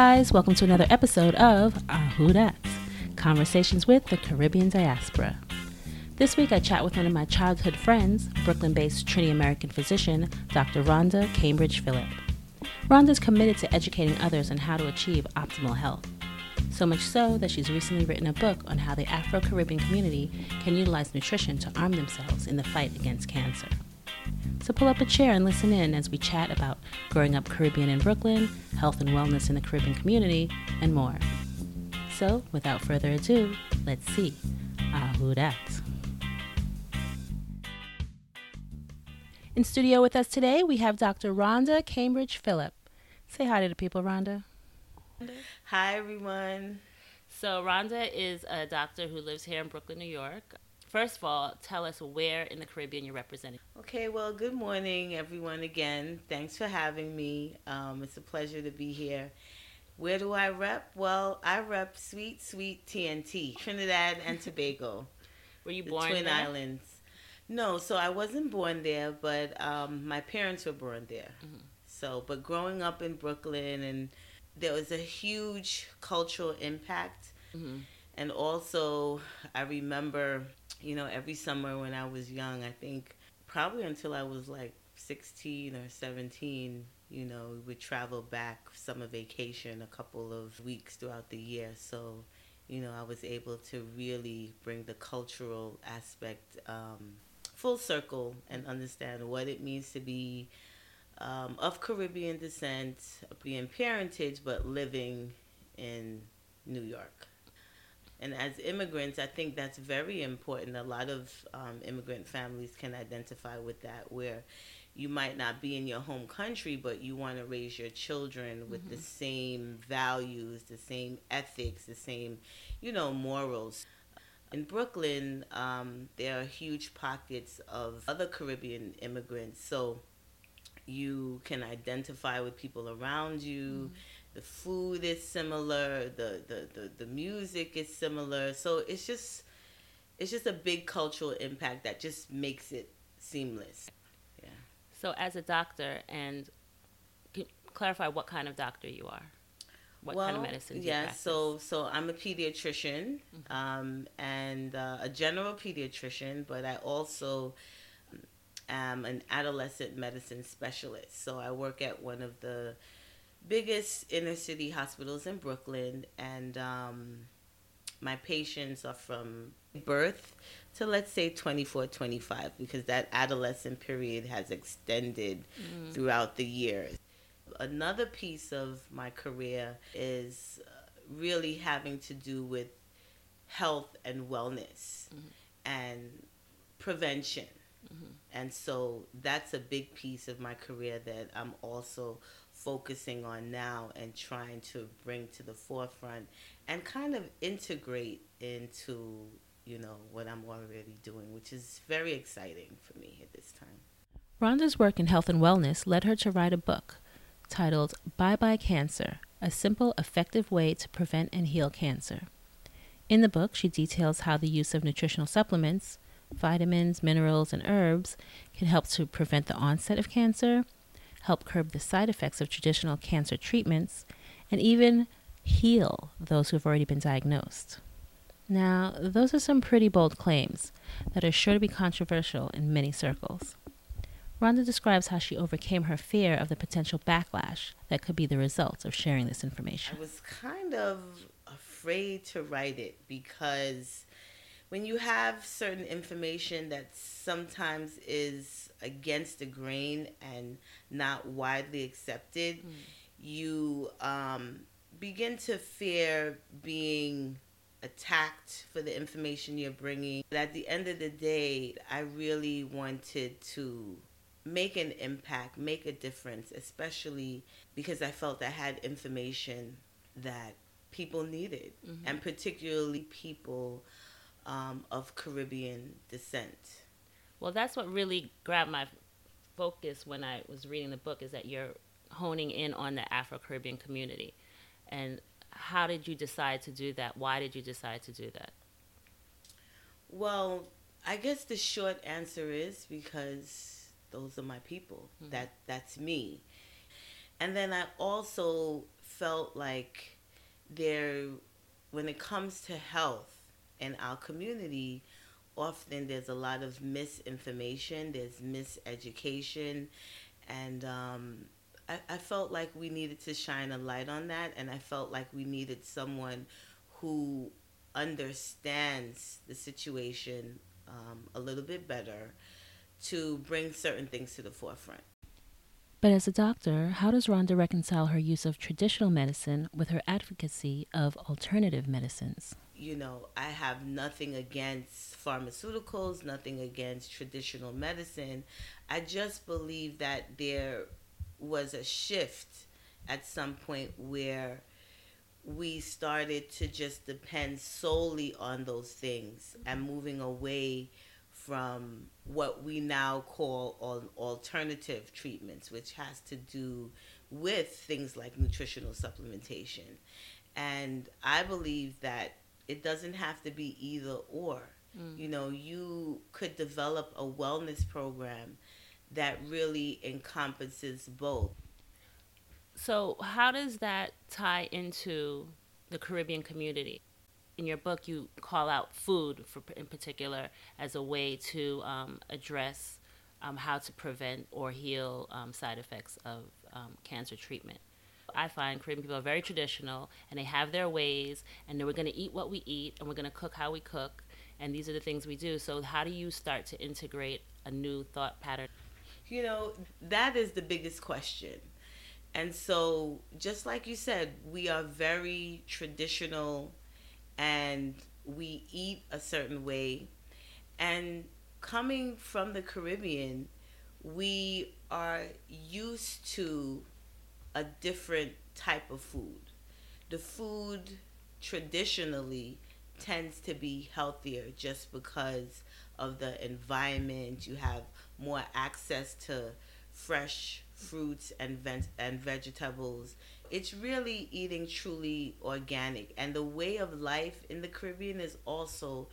Guys, welcome to another episode of Ah Conversations with the Caribbean Diaspora. This week I chat with one of my childhood friends, Brooklyn based Trinity American physician, Dr. Rhonda Cambridge Phillip. Rhonda is committed to educating others on how to achieve optimal health. So much so that she's recently written a book on how the Afro Caribbean community can utilize nutrition to arm themselves in the fight against cancer. So pull up a chair and listen in as we chat about growing up Caribbean in Brooklyn, health and wellness in the Caribbean community, and more. So, without further ado, let's see. Ah, who dat? In studio with us today, we have Dr. Rhonda Cambridge Phillip. Say hi to the people, Rhonda. Hi, everyone. So, Rhonda is a doctor who lives here in Brooklyn, New York. First of all, tell us where in the Caribbean you're representing. Okay, well, good morning, everyone, again. Thanks for having me. Um, it's a pleasure to be here. Where do I rep? Well, I rep sweet, sweet TNT, Trinidad and Tobago. Were you the born Twin there? Islands. No, so I wasn't born there, but um, my parents were born there. Mhm. So, but growing up in Brooklyn, and there was a huge cultural impact. Mhm. And also, I remember, you know, every summer when I was young, I think probably until I was like 16 or 17, you know, we would travel back summer vacation a couple of weeks throughout the year. So, you know, I was able to really bring the cultural aspect um, full circle and understand what it means to be um, of Caribbean descent, being parentage, but living in New York. And as immigrants, I think that's very important. A lot of um, immigrant families can identify with that, where you might not be in your home country, but you want to raise your children with the same values, the same ethics, the same, you know, morals. In Brooklyn, um, there are huge pockets of other Caribbean immigrants. So you can identify with people around you. The food is similar. The, the, the, the music is similar. So it's just it's just a big cultural impact that just makes it seamless. Yeah. So, as a doctor, and can clarify what kind of doctor you are. What kind of medicine do you yeah, so so I'm a pediatrician um, and uh, a general pediatrician, but I also am an adolescent medicine specialist. So I work at one of the biggest inner city hospitals in Brooklyn, and um, my patients are from birth to let's say 24 25 because that adolescent period has extended Mm-hmm. throughout the years another piece of my career is uh, really having to do with health and wellness and prevention. And so that's a big piece of my career that I'm also focusing on now and trying to bring to the forefront and kind of integrate into, you know, what I'm already doing, which is very exciting for me at this time. Rhonda's work in health and wellness led her to write a book titled Bye Bye Cancer A Simple, Effective Way to Prevent and Heal Cancer. In the book, she details how the use of nutritional supplements, vitamins, minerals, and herbs can help to prevent the onset of cancer, help curb the side effects of traditional cancer treatments, and even heal those who have already been diagnosed. Now, those are some pretty bold claims that are sure to be controversial in many circles. Rhonda describes how she overcame her fear of the potential backlash that could be the result of sharing this information. I was kind of afraid to write it because when you have certain information that sometimes is against the grain and not widely accepted, you um, begin to fear being attacked for the information you're bringing. But at the end of the day, I really wanted to make an impact, make a difference, especially because I felt I had information that people needed, and particularly people um, of Caribbean descent. Well, that's what really grabbed my focus when I was reading the book is that you're honing in on the Afro Caribbean community. And how did you decide to do that? Why did you decide to do that? Well, I guess the short answer is because those are my people. Mm-hmm. That that's me. And then I also felt like there, when it comes to health in our community, often there's a lot of misinformation, there's miseducation, and um, I, I felt like we needed to shine a light on that, and I felt like we needed someone who understands the situation um, a little bit better to bring certain things to the forefront. But as a doctor, how does Rhonda reconcile her use of traditional medicine with her advocacy of alternative medicines? You know, I have nothing against pharmaceuticals, nothing against traditional medicine. I just believe that there was a shift at some point where we started to just depend solely on those things and moving away from what we now call alternative treatments, which has to do with things like nutritional supplementation. And I believe that it doesn't have to be either or. Mm. You know, you could develop a wellness program that really encompasses both. So, how does that tie into the Caribbean community? In your book, you call out food, for, in particular, as a way to um, address um, how to prevent or heal um, side effects of um, cancer treatment. I find Caribbean people are very traditional and they have their ways, and we're going to eat what we eat, and we're going to cook how we cook, and these are the things we do. So, how do you start to integrate a new thought pattern? You know, that is the biggest question. And so, just like you said, we are very traditional and we eat a certain way. And coming from the Caribbean, we are used to a different type of food. The food traditionally tends to be healthier just because of the environment. You have more access to fresh fruits and and vegetables. It's really eating truly organic, and the way of life in the Caribbean is also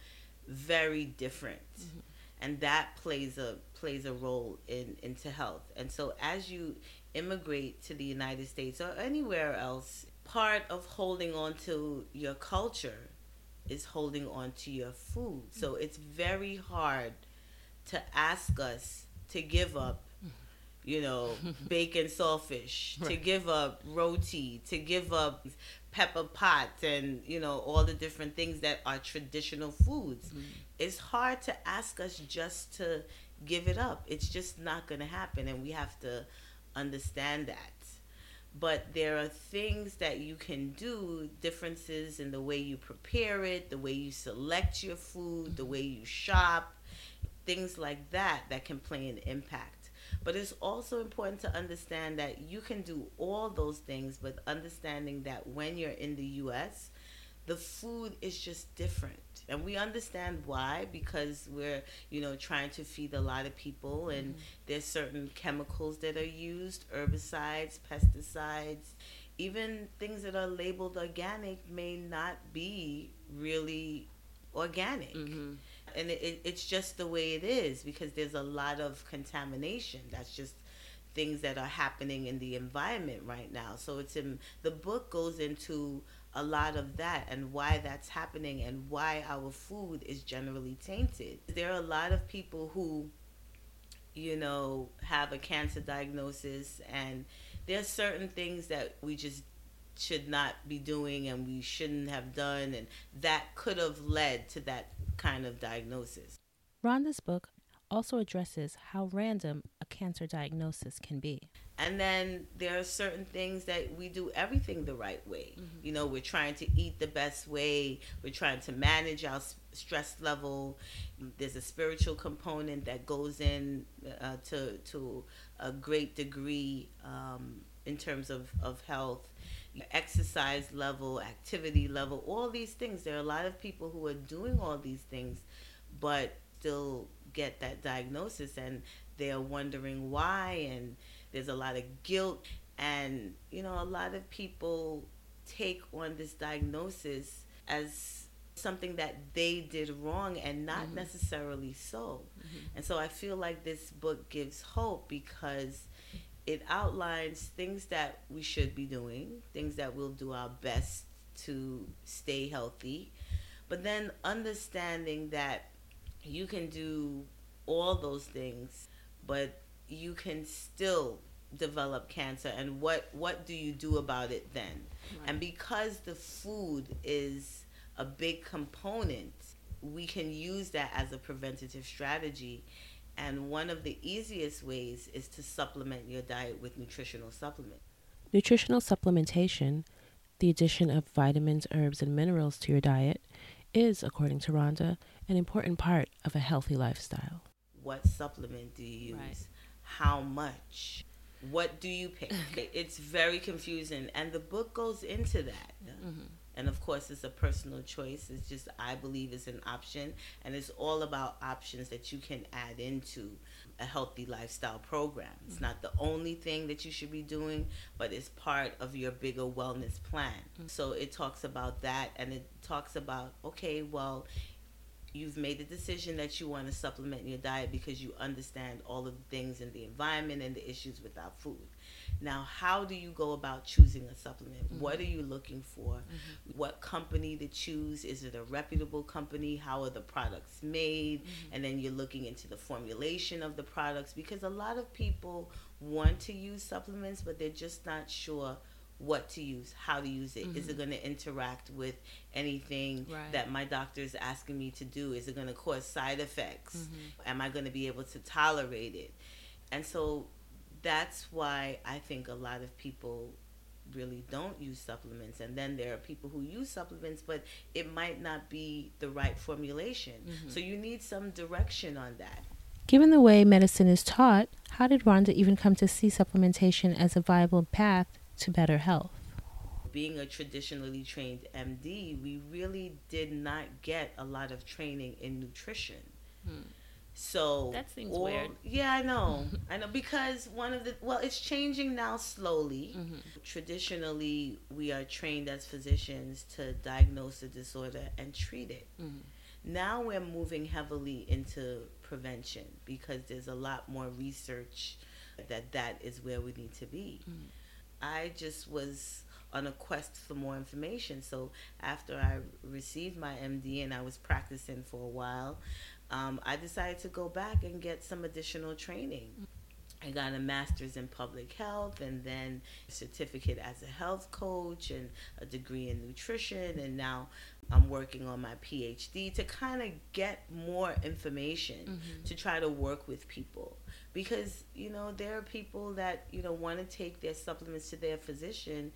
very different, mm-hmm. and that plays a plays a role in into health. And so, as you immigrate to the United States or anywhere else, part of holding on to your culture is holding on to your food. So mm-hmm. it's very hard to ask us to give up you know, bake and saltfish, right. to give up roti, to give up pepper pot and, you know, all the different things that are traditional foods. Mm. It's hard to ask us just to give it up. It's just not going to happen and we have to understand that. But there are things that you can do, differences in the way you prepare it, the way you select your food, the way you shop, things like that that can play an impact but it's also important to understand that you can do all those things, but understanding that when you're in the US, the food is just different. And we understand why because we're, you know, trying to feed a lot of people and mm-hmm. there's certain chemicals that are used, herbicides, pesticides, even things that are labeled organic may not be really organic. Mm-hmm and it, it's just the way it is because there's a lot of contamination. That's just things that are happening in the environment right now. So it's in the book goes into a lot of that and why that's happening and why our food is generally tainted. There are a lot of people who you know have a cancer diagnosis and there's certain things that we just should not be doing and we shouldn't have done and that could have led to that kind of diagnosis. Rhonda's book also addresses how random a cancer diagnosis can be. And then there are certain things that we do everything the right way. Mm-hmm. You know, we're trying to eat the best way, we're trying to manage our stress level. There's a spiritual component that goes in uh, to, to a great degree um, in terms of, of health exercise level, activity level, all these things. There are a lot of people who are doing all these things, but still get that diagnosis and they're wondering why. And there's a lot of guilt. And, you know, a lot of people take on this diagnosis as something that they did wrong and not mm-hmm. necessarily so. Mm-hmm. And so I feel like this book gives hope because it outlines things that we should be doing, things that we'll do our best to stay healthy, but then understanding that you can do all those things, but you can still develop cancer and what what do you do about it then? Right. and because the food is a big component we can use that as a preventative strategy. And one of the easiest ways is to supplement your diet with nutritional supplement. Nutritional supplementation the addition of vitamins herbs and minerals to your diet is according to rhonda an important part of a healthy lifestyle. What supplement do you use? right. How much what do you pick? it's very confusing, and the book goes into that. Mm-hmm. And of course, it's a personal choice. It's just I believe it's an option, and it's all about options that you can add into a healthy lifestyle program. It's mm-hmm. not the only thing that you should be doing, but it's part of your bigger wellness plan. Mm-hmm. So it talks about that, and it talks about okay, well, you've made the decision that you want to supplement your diet because you understand all of the things in the environment and the issues with our food. Now, how do you go about choosing a supplement? Mm-hmm. What are you looking for? Mm-hmm. What company to choose? Is it a reputable company? How are the products made? Mm-hmm. And then you're looking into the formulation of the products because a lot of people want to use supplements, but they're just not sure what to use, how to use it. Mm-hmm. Is it mm-hmm. going to interact with anything right. that my doctor is asking me to do? Is it going to cause side effects? Mm-hmm. Am I going to be able to tolerate it? And so that's why I think a lot of people really don't use supplements and then there are people who use supplements but it might not be the right formulation mm-hmm. so you need some direction on that given the way medicine is taught how did rhonda even come to see supplementation as a viable path to better health. Being a traditionally trained MD, we really did not get a lot of training in nutrition. Hmm. So that seems or, weird. Yeah, I know. I know because one of the well, it's changing now slowly. Mm-hmm. Traditionally, we are trained as physicians to diagnose a disorder and treat it. Mm-hmm. Now we're moving heavily into prevention because there's a lot more research that that is where we need to be. Mm-hmm. I just was on a quest for more information. So after I received my MD and I was practicing for a while, um, I decided to go back and get some additional training. I got a master's in public health and then a certificate as a health coach and a degree in nutrition. And now I'm working on my PhD to kind of get more information mm-hmm. to try to work with people because you know there are people that you know want to take their supplements to their physician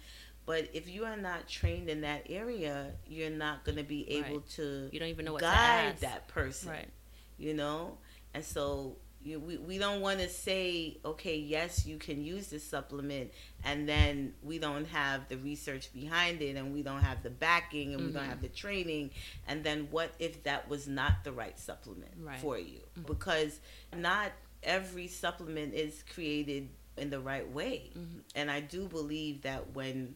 but if you are not trained in that area you're not going to be able right. to you don't even know what guide that person right you know and so you, we, we don't want to say okay yes you can use this supplement and then we don't have the research behind it and we don't have the backing and mm-hmm. we don't mm-hmm. have the training and then what if that was not the right supplement right. for you mm-hmm. because not every supplement is created in the right way. Mm-hmm. And I do believe that when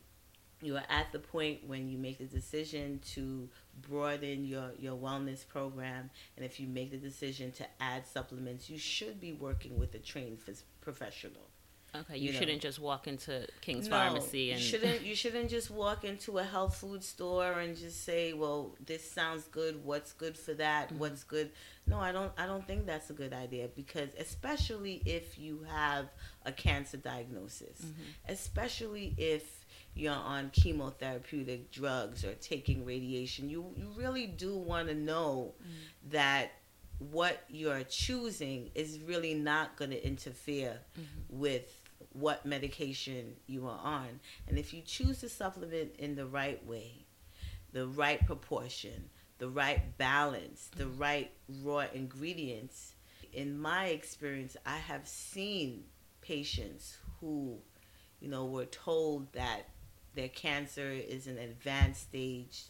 you are at the point when you make the decision to broaden your, your wellness program, and if you make the decision to add supplements, you should be working with a trained professional. Okay, you, you shouldn't know. just walk into King's no, Pharmacy and you shouldn't you shouldn't just walk into a health food store and just say, "Well, this sounds good. What's good for that? Mm-hmm. What's good?" No, I don't I don't think that's a good idea because especially if you have a cancer diagnosis, mm-hmm. especially if you're on chemotherapeutic drugs or taking radiation, you you really do want to know mm-hmm. that what you're choosing is really not going to interfere mm-hmm. with what medication you are on. And if you choose to supplement in the right way, the right proportion, the right balance, the right raw ingredients, in my experience, I have seen patients who, you know, were told that their cancer is an advanced stage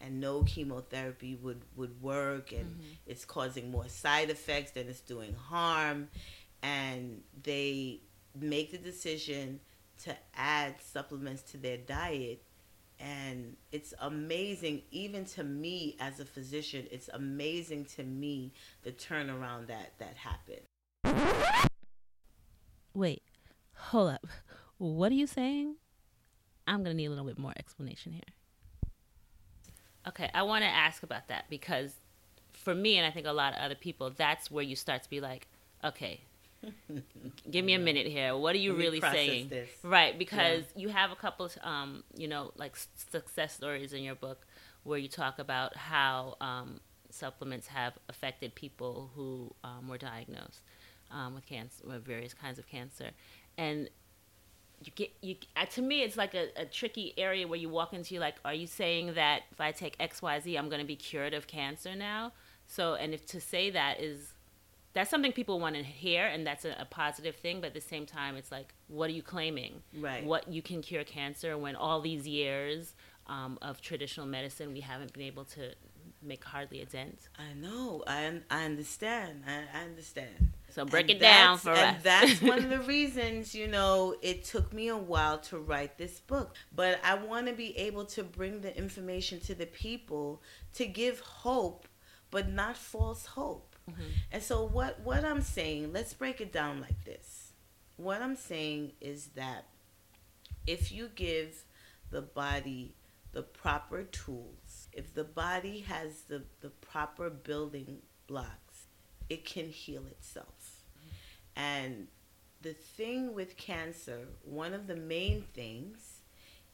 and no chemotherapy would, would work and mm-hmm. it's causing more side effects than it's doing harm and they make the decision to add supplements to their diet and it's amazing even to me as a physician it's amazing to me the turnaround that that happened wait hold up. What are you saying? I'm going to need a little bit more explanation here. Okay, I want to ask about that because for me, and I think a lot of other people, that's where you start to be like, okay, give me a minute here. What are you really saying? This. Right, because yeah. you have a couple, of, um, you know, like success stories in your book where you talk about how um, supplements have affected people who um, were diagnosed um, with cancer, with various kinds of cancer, and you get you. Uh, to me, it's like a, a tricky area where you walk into. Like, are you saying that if I take X, Y, Z, I'm going to be cured of cancer now? So, and if to say that is that's something people want to hear and that's a, a, positive thing but at the same time it's like what are you claiming? Right. What you can cure cancer when all these years um, of traditional medicine we haven't been able to make hardly a dent? I know i, I understand I, I understand. So break and it down for and us. that's one of the reasons you know it took me a while to write this book. But i want to be able to bring the information to the people to give hope but not false hope Mm-hmm. And so what what I'm saying, let's break it down like this. What I'm saying is that if you give the body the proper tools, if the body has the, the proper building blocks, it can heal itself. Mm-hmm. And the thing with cancer, one of the main things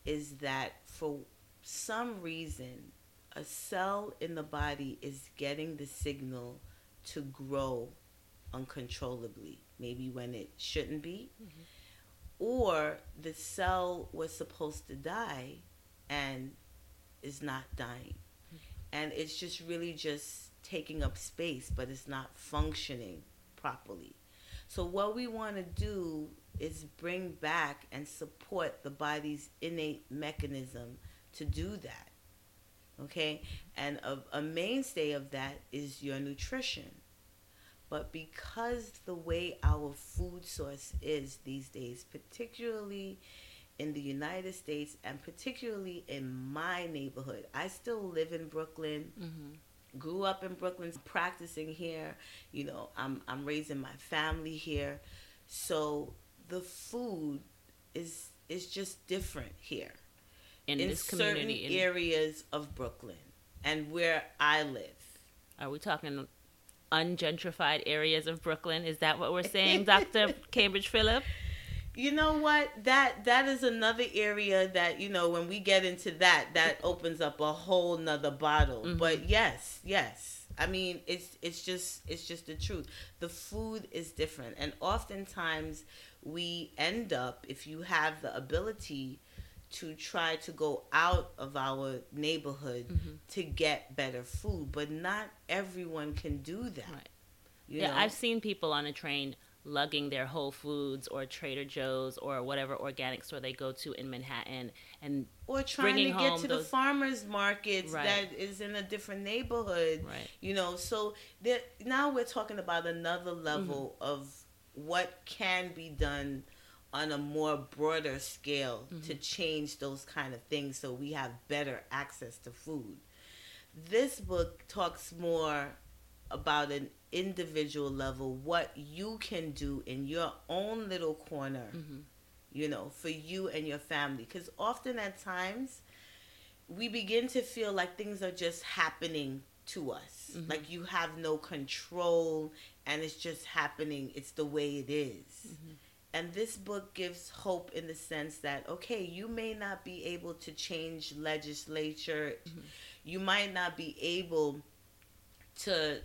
is that for some reason, a cell in the body is getting the signal to grow uncontrollably, maybe when it shouldn't be. Mm-hmm. Or the cell was supposed to die and is not dying. Mm-hmm. And it's just really just taking up space, but it's not functioning properly. So, what we want to do is bring back and support the body's innate mechanism to do that okay? And a, a mainstay of that is your nutrition. But because the way our food source is these days particularly in the United States and particularly in my neighborhood I still live in Brooklyn mm-hmm. grew up in Brooklyn practicing here you know I'm I'm raising my family here. So the food is is just different here in, in this community certain in... areas of Brooklyn and where I live. Are we talking ungentrified areas of Brooklyn? Is that what we're saying, Dr. Cambridge Phillip? You know what? That that is another area that, you know, when we get into that, that opens up a whole nother bottle. Mm-hmm. But yes, yes. I mean, it's it's just it's just the truth. The food is different. And oftentimes we end up if you have the ability to try to go out of our neighborhood mm-hmm. to get better food, but not everyone can do that. Right. yeah, know? I've seen people on a train lugging their Whole Foods or Trader Joe's or whatever organic store they go to in Manhattan and or trying to get to those... the farmers markets right. that is in a different neighborhood. Right. You know, so that now we're talking about another level mm-hmm. of what can be done on a more broader scale mm-hmm. to change those kind of things so we have better access to food. This book talks more about an individual level, what you can do in your own little corner, mm-hmm. you know, for you and your family. Because often at times, we begin to feel like things are just happening to us. Mm-hmm. Like you have no control and it's just happening. It's the way it is. And this book gives hope in the sense that, okay, you may not be able to change legislature. Mm-hmm. You might not be able to,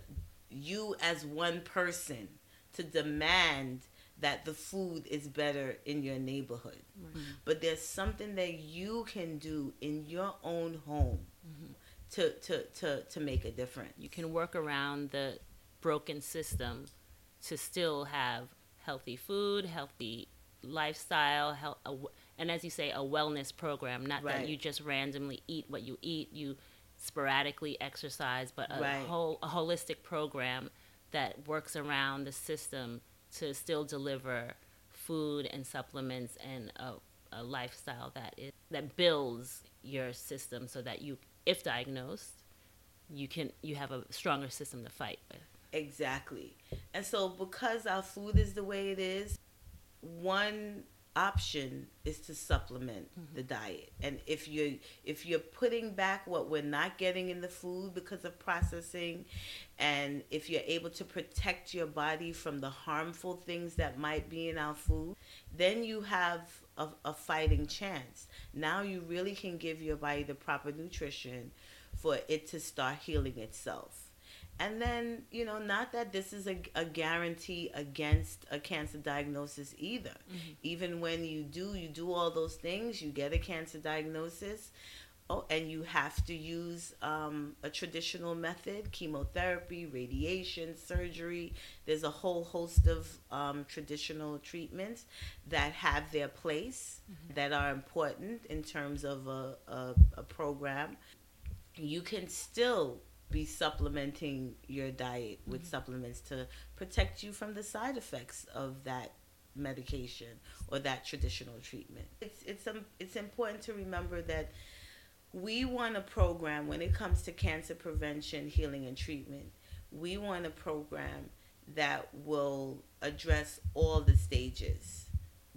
you as one person, to demand that the food is better in your neighborhood. Mm-hmm. But there's something that you can do in your own home mm-hmm. to, to, to, to make a difference. You can work around the broken system to still have healthy food, healthy lifestyle, health, and as you say, a wellness program. Not right. that you just randomly eat what you eat, you sporadically exercise, but a right. whole a holistic program that works around the system to still deliver food and supplements and a, a lifestyle that is that builds your system so that you, if diagnosed, you can you have a stronger system to fight with. Exactly. And so because our food is the way it is, one option is to supplement mm-hmm. the diet and if you if you're putting back what we're not getting in the food because of processing and if you're able to protect your body from the harmful things that might be in our food then you have a, a fighting chance now you really can give your body the proper nutrition for it to start healing itself and then, you know, not that this is a, a guarantee against a cancer diagnosis either. Mm-hmm. Even when you do, you do all those things, you get a cancer diagnosis. Oh, and you have to use um, a traditional method chemotherapy, radiation, surgery. There's a whole host of um, traditional treatments that have their place, mm-hmm. that are important in terms of a, a, a program. You can still be supplementing your diet with mm-hmm. supplements to protect you from the side effects of that medication or that traditional treatment. It's it's um, it's important to remember that we want a program when it comes to cancer prevention, healing and treatment. We want a program that will address all the stages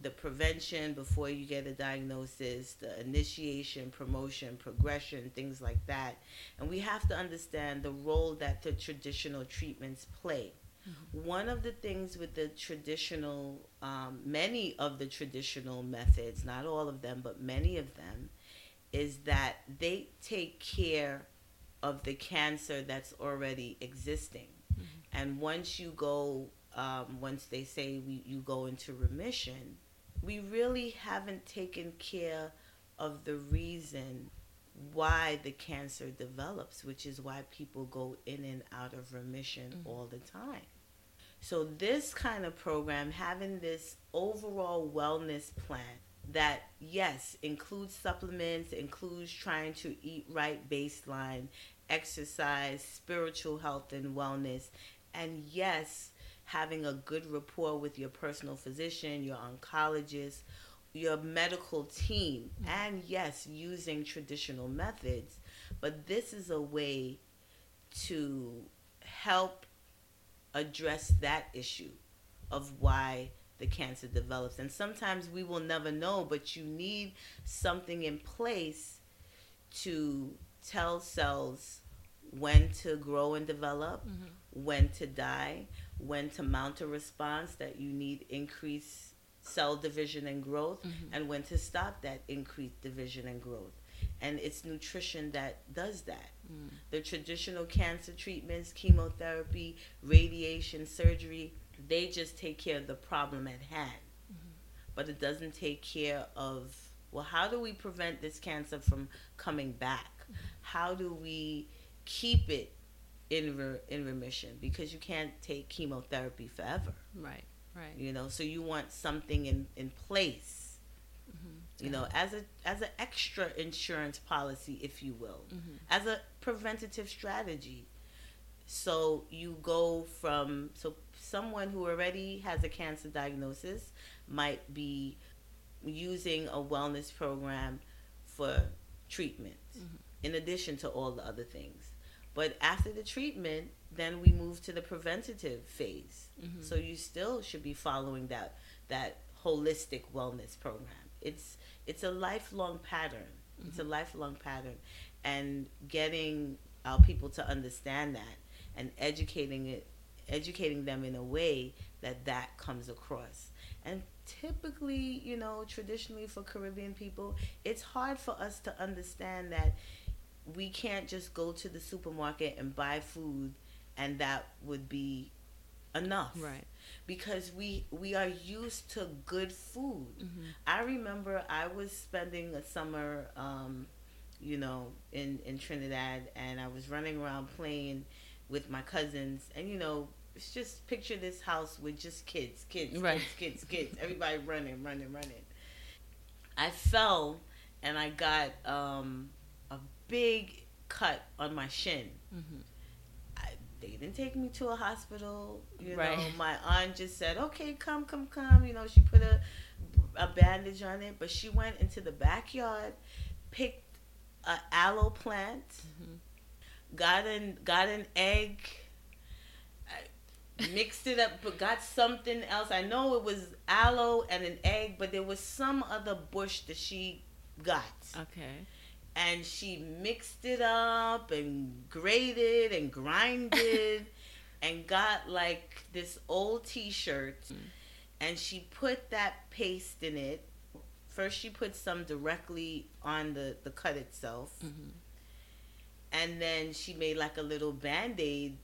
the prevention before you get a diagnosis, the initiation, promotion, progression, things like that. And we have to understand the role that the traditional treatments play. Mm-hmm. One of the things with the traditional, um, many of the traditional methods, not all of them, but many of them, is that they take care of the cancer that's already existing. Mm-hmm. And once you go, um, once they say we, you go into remission, we really haven't taken care of the reason why the cancer develops, which is why people go in and out of remission mm-hmm. all the time. So, this kind of program, having this overall wellness plan that, yes, includes supplements, includes trying to eat right baseline, exercise, spiritual health, and wellness, and yes, having a good rapport with your personal physician, your oncologist, your medical team, mm-hmm. and yes, using traditional methods. But this is a way to help address that issue of why the cancer develops. And sometimes we will never know, but you need something in place to tell cells when to grow and develop, mm-hmm. when to die, when to mount a response that you need increased cell division and growth mm-hmm. and when to stop that increased division and growth and it's nutrition that does that mm. the traditional cancer treatments chemotherapy radiation surgery they just take care of the problem at hand mm-hmm. but it doesn't take care of well how do we prevent this cancer from coming back mm-hmm. how do we keep it in re- in remission because you can't take chemotherapy forever. Right. Right. You know, so you want something in in place. Mm-hmm. You know, as a as an extra insurance policy, if you will, mm-hmm. as a preventative strategy. So you go from so someone who already has a cancer diagnosis might be using a wellness program for treatment mm-hmm. in addition to all the other things but after the treatment, then we move to the preventative phase. Mm-hmm. So you still should be following that that holistic wellness program. It's it's a lifelong pattern. Mm-hmm. It's a mm-hmm. lifelong pattern, and getting our people to understand that and educating it, educating them in a way that that comes across. And typically, you know, traditionally for Caribbean people, it's hard for us to understand that we can't just go to the supermarket and buy food and that would be enough right because we we are used to good food mm-hmm. i remember i was spending a summer um, you know in in trinidad and i was running around playing with my cousins and you know it's just picture this house with just kids kids right. kids kids kids everybody running running running i fell and i got um, big cut on my shin. Mm-hmm. I, they didn't take me to a hospital. You right. know, my aunt just said, "Okay, come, come, come." You know, she put a a bandage on it, but she went into the backyard, picked a aloe plant, mm-hmm. got an got an egg, mixed it up, but got something else. I know it was aloe and an egg, but there was some other bush that she got. Okay. And she mixed it up and grated and grinded and got like this old t shirt. Mm. And she put that paste in it. First, she put some directly on the, the cut itself. Mm-hmm. And then she made like a little band aid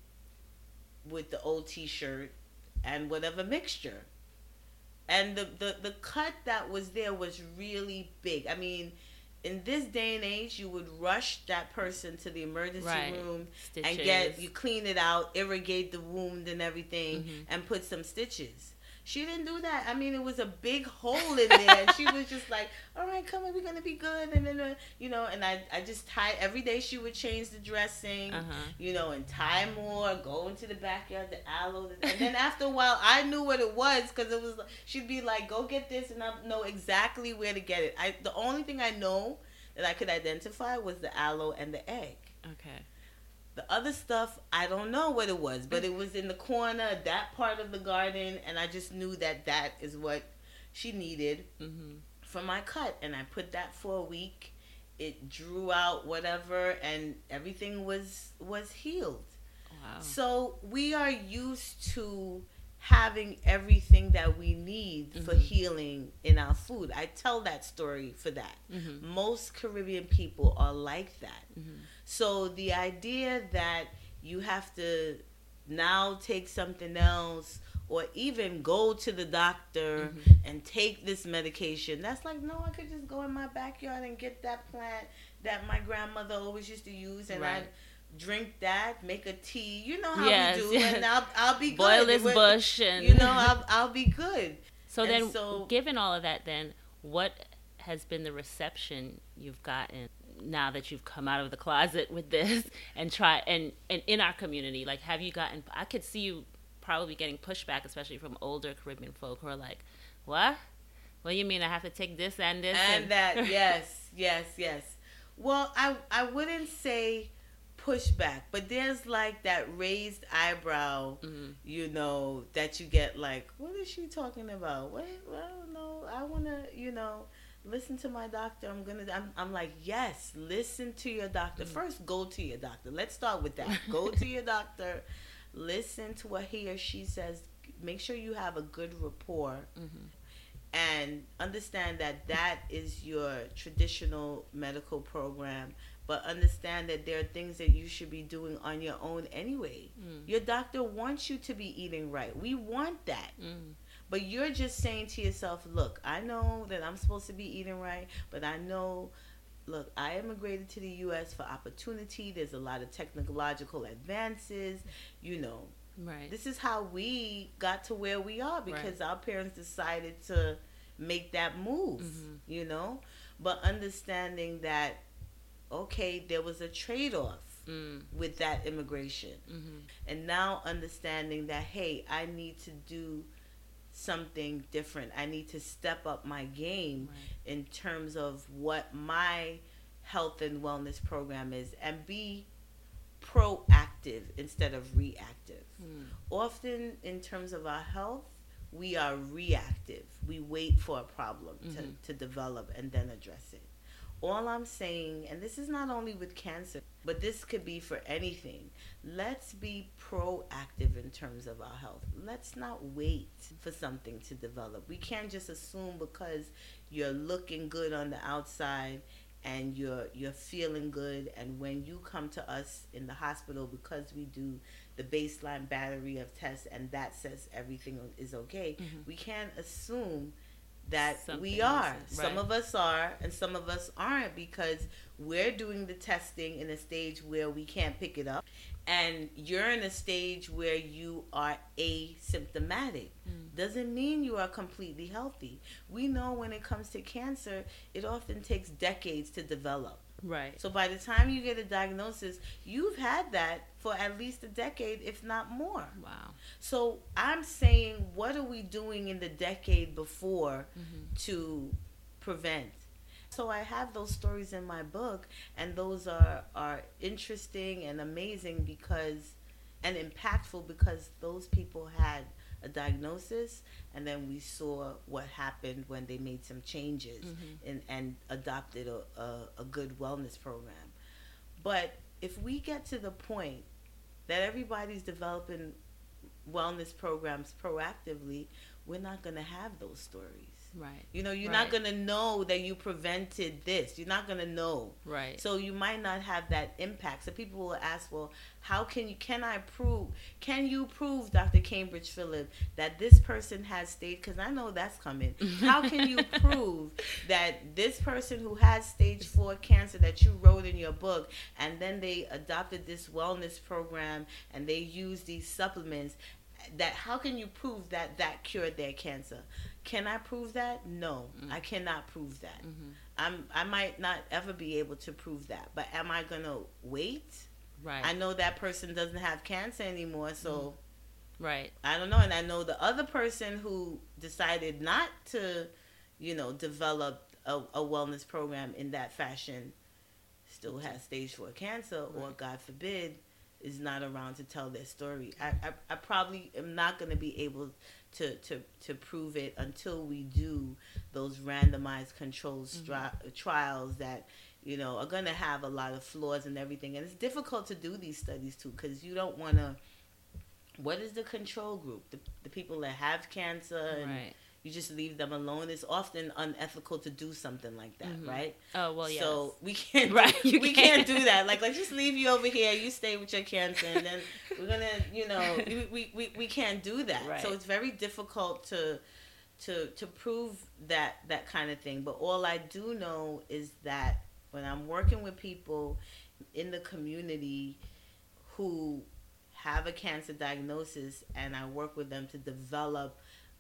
with the old t-shirt and whatever mixture and the, the the cut that was there was really big i mean in this day and age you would rush that person to the emergency right. room stitches. and get you clean it out irrigate the wound and everything mm-hmm. and put some stitches she didn't do that. I mean, it was a big hole in there. and she was just like, all right, come on, we're going to be good. And then, uh, you know, and I, I just tied, every day she would change the dressing, uh-huh. you know, and tie more, go into the backyard, the aloe. And then after a while, I knew what it was because it was, she'd be like, go get this. And I know exactly where to get it. I The only thing I know that I could identify was the aloe and the egg. Okay. The other stuff, I don't know what it was, but it was in the corner, that part of the garden, and I just knew that that is what she needed mm-hmm. for my cut. And I put that for a week. It drew out whatever, and everything was was healed. Wow. So we are used to having everything that we need mm-hmm. for healing in our food. I tell that story for that. Mm-hmm. Most Caribbean people are like that. Mm-hmm. So the idea that you have to now take something else or even go to the doctor mm-hmm. and take this medication. That's like, no, I could just go in my backyard and get that plant that my grandmother always used to use and right. I drink that, make a tea. You know how yes. we do, and I'll I'll be good. boil good. this bush and you know I'll I'll be good. So and then, so, given all of that, then what has been the reception you've gotten now that you've come out of the closet with this and try and and in our community like have you gotten i could see you probably getting pushback especially from older caribbean folk who are like what what do you mean i have to take this and this and, and that yes yes yes well i i wouldn't say pushback but there's like that raised eyebrow mm-hmm. you know that you get like what is she talking about what well no i want to you know listen to my doctor. I'm gonna. I'm, I'm like, yes, listen to your doctor. Mm-hmm. First, go to your doctor. Let's start with that. go to your doctor. Listen to what he or she says. Make sure you have a good rapport, mm-hmm. and understand that that is your traditional medical program. But understand that there are things that you should be doing on your own anyway. Mm. Your doctor wants you to be eating right. We want that. Mm but you're just saying to yourself, look, I know that I'm supposed to be eating right, but I know look, I immigrated to the US for opportunity. There's a lot of technological advances, you know. Right. This is how we got to where we are because right. our parents decided to make that move, mm-hmm. you know? But understanding that okay, there was a trade-off. Mm. With that immigration, mm-hmm. and now understanding that hey, I need to do something different. I need to step up my game right. in terms of what my health and wellness program is and be proactive instead of reactive. Mm. Often, in terms of our health, we are reactive. We wait for a problem mm-hmm. to, to develop and then address it. All I'm saying, and this is not only with cancer, but this could be for anything. Let's be proactive in terms of our health. Let's not wait for something to develop. We can't just assume because you're looking good on the outside and you're you're feeling good and when you come to us in the hospital because we do the baseline battery of tests and that says everything is okay, mm-hmm. we can't assume that Something we are. Right. Some of us are, and some of us aren't because we're doing the testing in a stage where we can't pick it up, and you're in a stage where you are asymptomatic. Mm. Doesn't mean you are completely healthy. We know when it comes to cancer, it often takes decades to develop. Right. So by the time you get a diagnosis, you've had that for at least a decade, if not more. Wow. So I'm saying, what are we doing in the decade before mm-hmm. to prevent? So I have those stories in my book, and those are are interesting and amazing because and impactful because those people had a diagnosis and then we saw what happened when they made some changes mm-hmm. and, and adopted a, a, a good wellness program but if we get to the point that everybody's developing wellness programs proactively we're not going to have those stories Right. You know, you're right. not going to know that you prevented this. You're not going to know. Right. So you might not have that impact. So people will ask, well, how can you, can I prove, can you prove, Dr. Cambridge Phillip, that this person has stage, because I know that's coming. How can you prove that this person who has stage four cancer that you wrote in your book, and then they adopted this wellness program and they use these supplements, that how can you prove that that cured their cancer? Can I prove that? No, mm-hmm. I cannot prove that. Mm-hmm. I'm I might not ever be able to prove that, but am I gonna wait? Right. I know that person doesn't have cancer anymore, so mm-hmm. right. I don't know, and I know the other person who decided not to, you know, develop a, a wellness program in that fashion, still has stage four cancer, right. or God forbid, is not around to tell their story. I, I, I probably am not going to be able to, to, to prove it until we do those randomized controlled mm-hmm. trials that you know are going to have a lot of flaws and everything. And it's difficult to do these studies too because you don't want to. What is the control group? The, the people that have cancer and right you just leave them alone. It's often unethical to do something like that, mm-hmm. right? Oh well, yeah. So we can't, right? Do, we can't. can't do that. Like, like just leave you over here. You stay with your cancer, and then we're gonna, you know, we, we, we can't do that. Right. So it's very difficult to to to prove that that kind of thing. But all I do know is that when I'm working with people in the community who have a cancer diagnosis, and I work with them to develop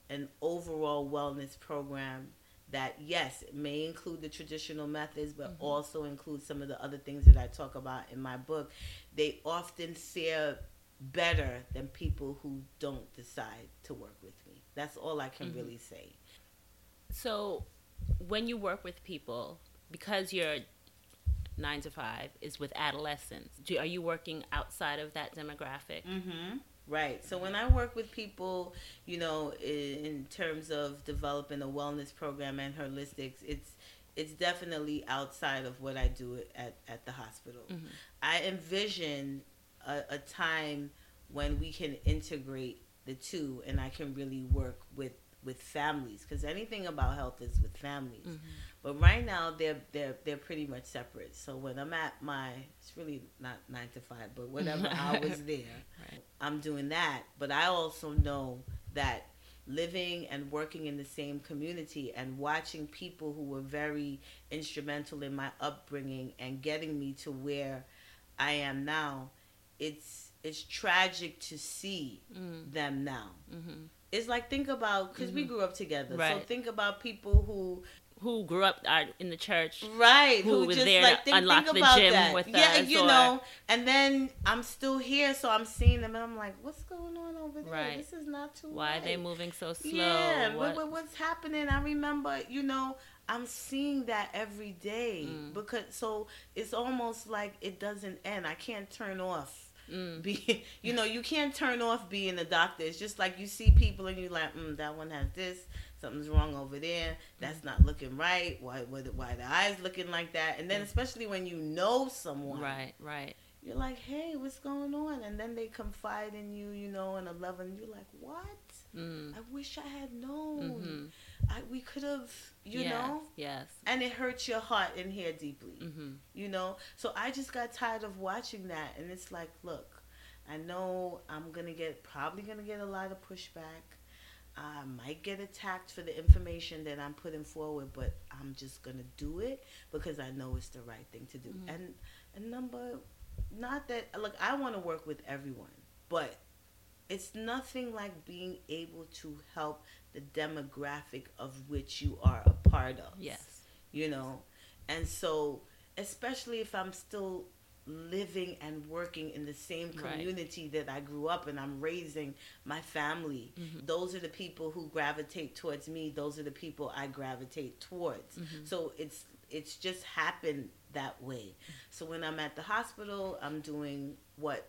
an overall wellness program that yes it may include the traditional methods but mm-hmm. also include some of the other things that i talk about in my book they often fare better than people who don't decide to work with me that's all i can mm-hmm. really say so when you work with people because you're nine to five is with adolescents do, are you working outside of that demographic mm-hmm. Right. So when I work with people, you know, in terms of developing a wellness program and holistics, it's it's definitely outside of what I do at, at the hospital. Mm-hmm. I envision a, a time when we can integrate the two and I can really work with with families because anything about health is with families. Mm-hmm. But right now they're they're they're pretty much separate. So when I'm at my it's really not nine to five, but whatever hours there, right. I'm doing that. But I also know that living and working in the same community and watching people who were very instrumental in my upbringing and getting me to where I am now, it's it's tragic to see mm. them now. Mm-hmm it's like think about because mm-hmm. we grew up together. Right. So think about people who who grew up uh, in the church, right? Who, who was there like, think, unlock the gym that. with yeah, us, you or... know. And then I'm still here, so I'm seeing them, and I'm like, what's going on over there? Right. This is not too. Why right. are they moving so slow? Yeah, what? What, what's happening? I remember, you know. I'm seeing that every day mm. because so it's almost like it doesn't end. I can't turn off Mm. Be, you know, you can't turn off being a doctor. It's just like you see people and you're like, mm, that one has this. Something's wrong over there. That's not looking right. Why, why, why the eyes looking like that? And then mm. especially when you know someone, right, right. You're like, hey, what's going on? And then they confide in you, you know, and a love, and you're like, what? Mm. I wish I had known. Mm-hmm. I, we could have, you yes, know? Yes. And it hurts your heart in here deeply, mm-hmm. you know? So I just got tired of watching that. And it's like, look, I know I'm going to get, probably going to get a lot of pushback. I might get attacked for the information that I'm putting forward, but I'm just going to do it because I know it's the right thing to do. Mm-hmm. And, and number, not that, look, I want to work with everyone, but it's nothing like being able to help the demographic of which you are a part of. Yes. You know? And so, especially if I'm still living and working in the same community right. that I grew up in, I'm raising my family. Mm-hmm. Those are the people who gravitate towards me. Those are the people I gravitate towards. Mm-hmm. So it's it's just happened that way. So when I'm at the hospital, I'm doing what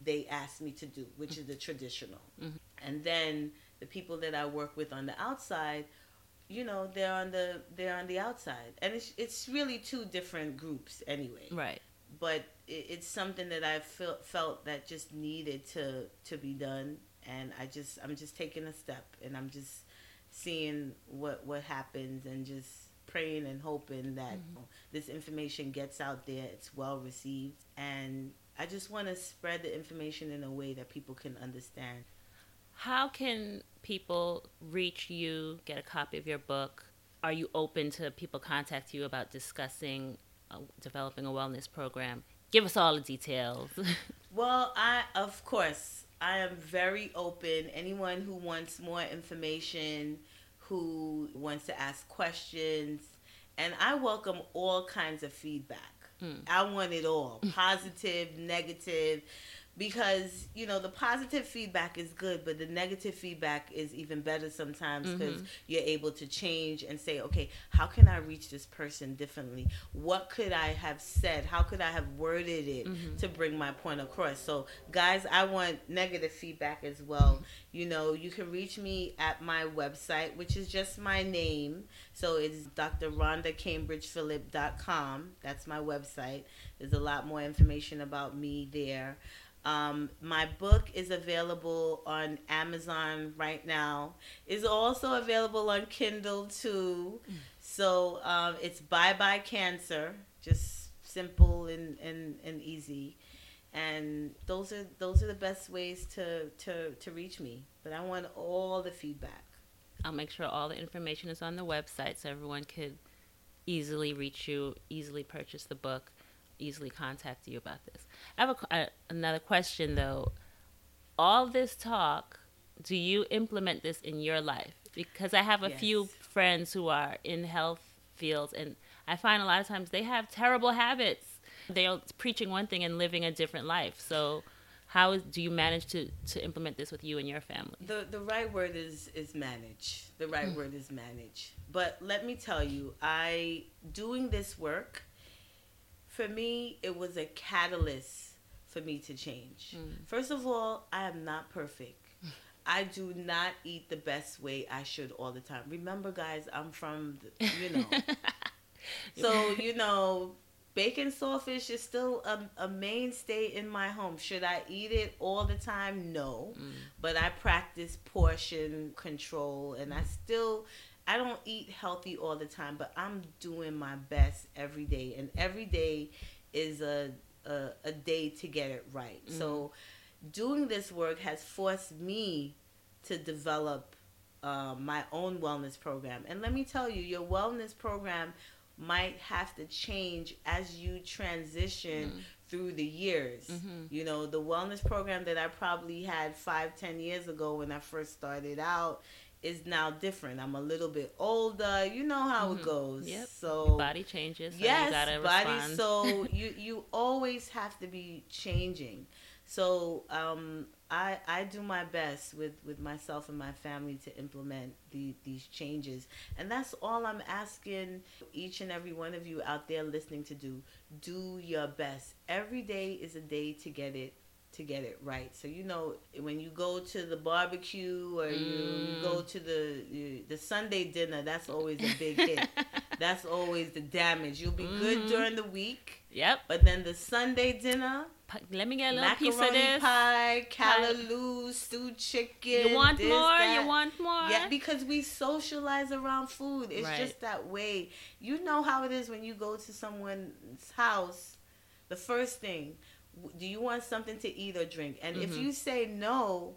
they asked me to do, which is the traditional. Mhm. And then the people that I work with on the outside, you know, they're on the they're on the outside, and it's it's really two different groups anyway. Right. But it, it's something that I felt felt that just needed to to be done, and I just I'm just taking a step, and I'm just seeing what what happens, and just praying and hoping that Mhm. this information gets out there, it's well received, and I just want to spread the information in a way that people can understand. How can people reach you, get a copy of your book? Are you open to people contact you about discussing uh, developing a wellness program? Give us all the details. Well, I of course I am very open. Anyone who wants more information, who wants to ask questions, and I welcome all kinds of feedback. Mm. I want it all, positive, negative, because you know the positive feedback is good, but the negative feedback is even better sometimes because Mhm. you're able to change and say, okay, how can I reach this person differently? What could I have said? How could I have worded it Mhm. to bring my point across? So, guys, I want negative feedback as well. You know, you can reach me at my website, which is just my name. So it's drrhondacambridgephillip.com. That's my website. There's a lot more information about me there. Um, my book is available on Amazon right now. Is also available on Kindle too. So um, it's Bye Bye Cancer, just simple and, and, and easy. And those are those are the best ways to, to, to reach me. But I want all the feedback. I'll make sure all the information is on the website so everyone could easily reach you, easily purchase the book, easily contact you about this. I have a, qu- uh, another question though. All this talk, do you implement this in your life? Because I have a few friends who are in health fields and I find a lot of times they have terrible habits. They're preaching one thing and living a different life. So how is, do you manage to, to implement this with you and your family? The the right word is is manage. The right word is manage. But let me tell you, I doing this work for me it was a catalyst for me to change. Mm. First of all, I am not perfect. I do not eat the best way I should all the time. Remember guys, I'm from the, you know. so, you know, bake and saltfish is still a, a mainstay in my home. Should I eat it all the time? No Mm. but I practice portion control and I still I don't eat healthy all the time, but I'm doing my best every day and every day is a a, a day to get it right. So doing this work has forced me to develop uh, my own wellness program. And let me tell you, your wellness program might have to change as you transition Mm. through the years. Mhm. You know, the wellness program that I probably had five, ten years ago when I first started out is now different. I'm a little bit older. You know how Mhm. it goes. Yep. So body changes. So yes, body. respond. So you you always have to be changing. So um, I I do my best with with myself and my family to implement the, these changes, and that's all I'm asking each and every one of you out there listening to do. Do your best. Every day is a day to get it to get it right. So you know when you go to the barbecue or you Mm. go to the you, the Sunday dinner, that's always a big hit. That's always the damage. You'll be good Mhm. during the week, yep. but then the Sunday dinner, Let me get a little piece of macaroni this. pie, callaloo, stewed chicken. You want this, more? that. You want more? Yeah, because we socialize around food. It's Right. just that way. You know how it is when you go to someone's house. The first thing, do you want something to eat or drink? And if Mhm. you say no,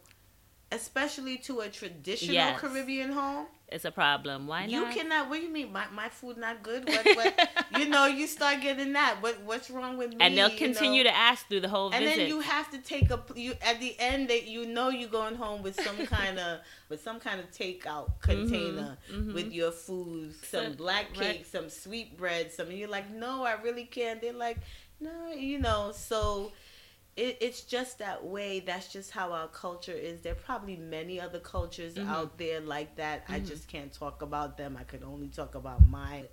especially to a traditional Yes. Caribbean home, It's a problem. Why not? you cannot. What do you mean? My, my food not good? What, what, you know, you start getting that. What what's wrong with me? and they'll you continue know? to ask through the whole thing. And visit. then you have to take a you at the end that you know you're going home with some kind of with some kind of takeout container mhm. with your food, some black cake, right. some sweet bread, some. And you're like, no, I really can't. They're like, no, you know. So it, it's just that way. That's just how our culture is. There are probably many other cultures Mhm. out there like that. I Mhm. just can't talk about them. I could only talk about mine.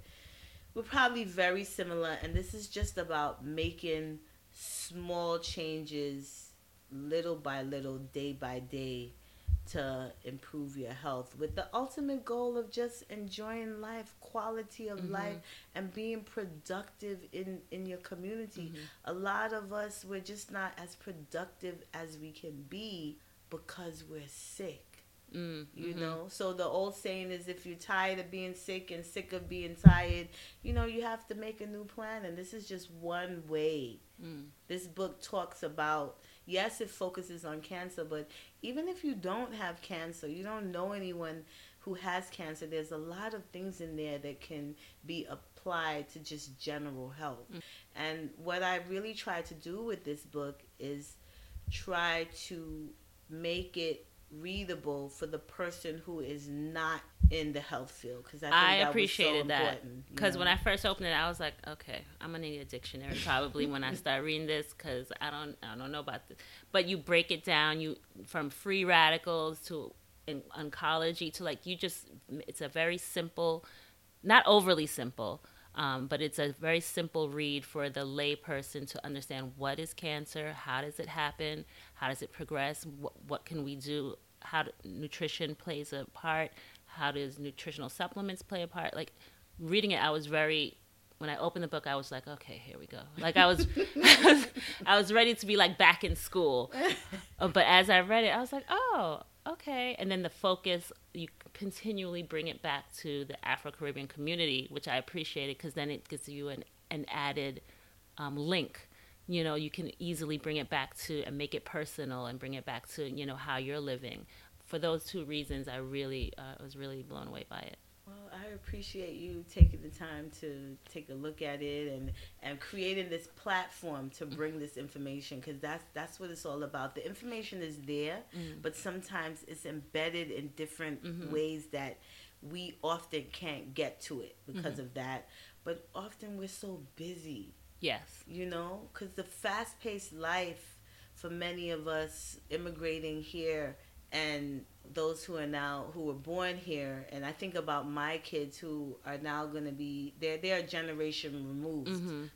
We're probably very similar, and this is just about making small changes little by little, day by day, to improve your health with the ultimate goal of just enjoying life quality of mm-hmm. life and being productive in in your community mm-hmm. a lot of us we're just not as productive as we can be because we're sick Mm, you mm-hmm. know, so the old saying is if you're tired of being sick and sick of being tired, you know, you have to make a new plan. And this is just one way. Mm. This book talks about, yes, it focuses on cancer, but even if you don't have cancer, you don't know anyone who has cancer, there's a lot of things in there that can be applied to just general health. Mm. And what I really try to do with this book is try to make it readable for the person who is not in the health field because I, I appreciated so that. because when I first opened it I was like okay I'm gonna need a dictionary probably when I start reading this because I don't I don't know about this but you break it down you from free radicals to in oncology to like you just it's a very simple not overly simple um, but it's a very simple read for the layperson to understand what is cancer, how does it happen, how does it progress, what, what can we do, how do, nutrition plays a part, how does nutritional supplements play a part. Like reading it, I was very when I opened the book, I was like, okay, here we go. Like I was, I was ready to be like back in school. Uh, but as I read it, I was like, oh, okay. And then the focus, you continually bring it back to the Afro Caribbean community, which I appreciated because then it gives you an, an added um, link. You know, you can easily bring it back to and make it personal and bring it back to, you know, how you're living. For those two reasons, I really uh, was really blown away by it. Well, I appreciate you taking the time to take a look at it and and creating this platform to bring this information because that's that's what it's all about. The information is there, mm-hmm. but sometimes it's embedded in different mm-hmm. ways that we often can't get to it because mm-hmm. of that. But often we're so busy. Yes. You know, because the fast-paced life for many of us immigrating here and those who are now who were born here and i think about my kids who are now going to be they're they're a generation removed.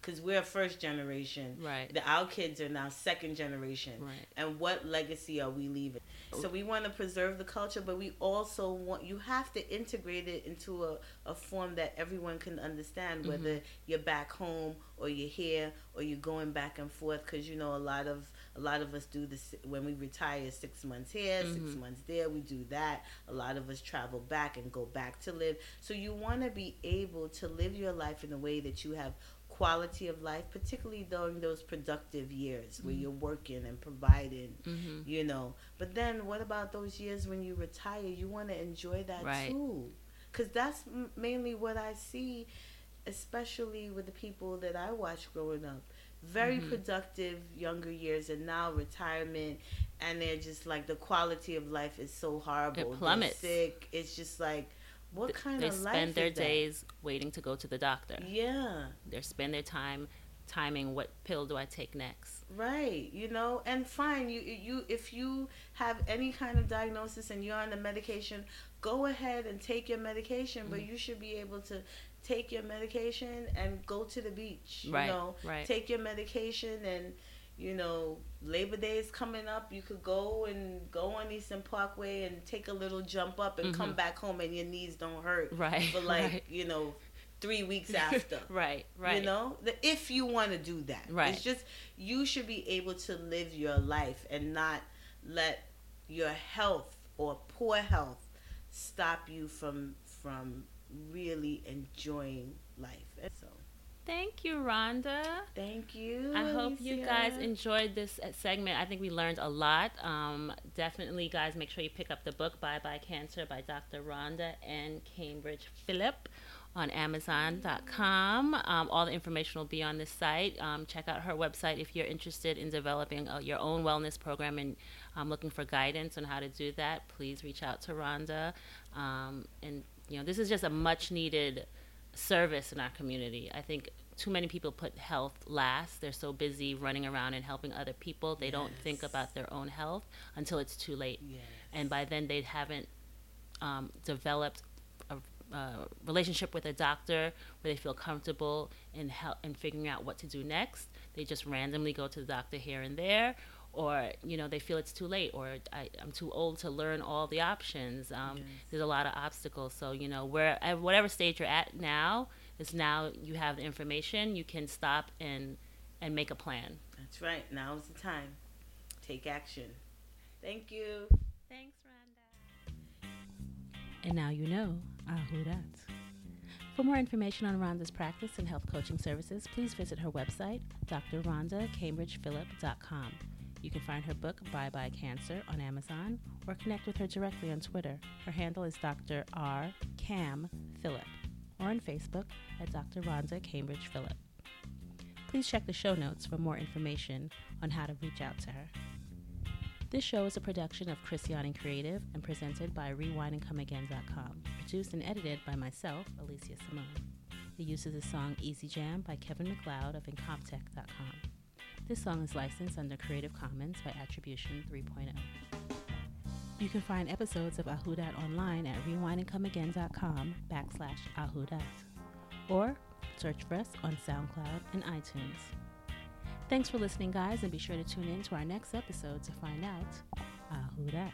Because mm-hmm. we're first generation. Right. The, our kids are now second generation. Right. And what legacy are we leaving? So we want to preserve the culture but we also want you have to integrate it into a, a form that everyone can understand mm-hmm. whether you're back home or you're here or you're going back and forth because you know a lot of a lot of us do this when we retire six months here mm-hmm. six months there we do that a lot of us travel back and go back to live so you want to be able to live your life in a way that you have quality of life particularly during those productive years mm-hmm. where you're working and providing mm-hmm. you know but then what about those years when you retire you want to enjoy that right. too because that's m- mainly what i see especially with the people that i watched growing up very mm-hmm. productive younger years and now retirement and they're just like the quality of life is so horrible. It plummets. They're sick. It's just like what kind they of life? They spend their days waiting to go to the doctor. Yeah. They spend their time timing what pill do I take next. Right. You know, and fine. You you if you have any kind of diagnosis and you're on the medication, go ahead and take your medication. But you should be able to take your medication and go to the beach. Right. You know, right. take your medication and you know, Labor Day is coming up. You could go and go on Eastern Parkway and take a little jump up and mm-hmm. come back home and your knees don't hurt. Right. But like, right. you know, three weeks after. right, right. You know, the, if you want to do that. Right. It's just, you should be able to live your life and not let your health or poor health stop you from from really enjoying life. And so Thank you, Rhonda. Thank you. I hope you guys enjoyed this uh, segment. I think we learned a lot. Um, definitely, guys, make sure you pick up the book Bye Bye Cancer by Dr. Rhonda and Cambridge Phillip on Amazon.com. Um, all the information will be on this site. Um, check out her website if you're interested in developing uh, your own wellness program and um, looking for guidance on how to do that. Please reach out to Rhonda. Um, and you know, this is just a much needed service in our community. I think too many people put health last. They're so busy running around and helping other people, they yes. don't think about their own health until it's too late. Yes. And by then, they haven't um, developed a uh, relationship with a doctor where they feel comfortable in, help in figuring out what to do next. They just randomly go to the doctor here and there, or you know they feel it's too late or I, am too old to learn all the options um, yes. there's a lot of obstacles. So you know where at whatever stage you're at now is now you have the information you can stop and and make a plan. That's right. Now is the time. Take action. Thank you. Thanks rhonda. And now you know ahudat for more information on Rhonda's practice and health coaching services, please visit her website, drrhondacambridgephillip.com. You can find her book, Bye Bye Cancer, on Amazon or connect with her directly on Twitter. Her handle is Dr. R. Cam Phillip or on Facebook at Dr. Rhonda Cambridge Phillip. Please check the show notes for more information on how to reach out to her. This show is a production of Christiani Creative and presented by RewindAndComeAgain.com, produced and edited by myself, Alicia Simone. The use of the song Easy Jam by Kevin MacLeod of Incompetech.com. This song is licensed under Creative Commons by Attribution 3.0. You can find episodes of Ahudat online at rewindandcomeagain.com backslash Ahudat or search for us on SoundCloud and iTunes. Thanks for listening, guys, and be sure to tune in to our next episode to find out Ahudat.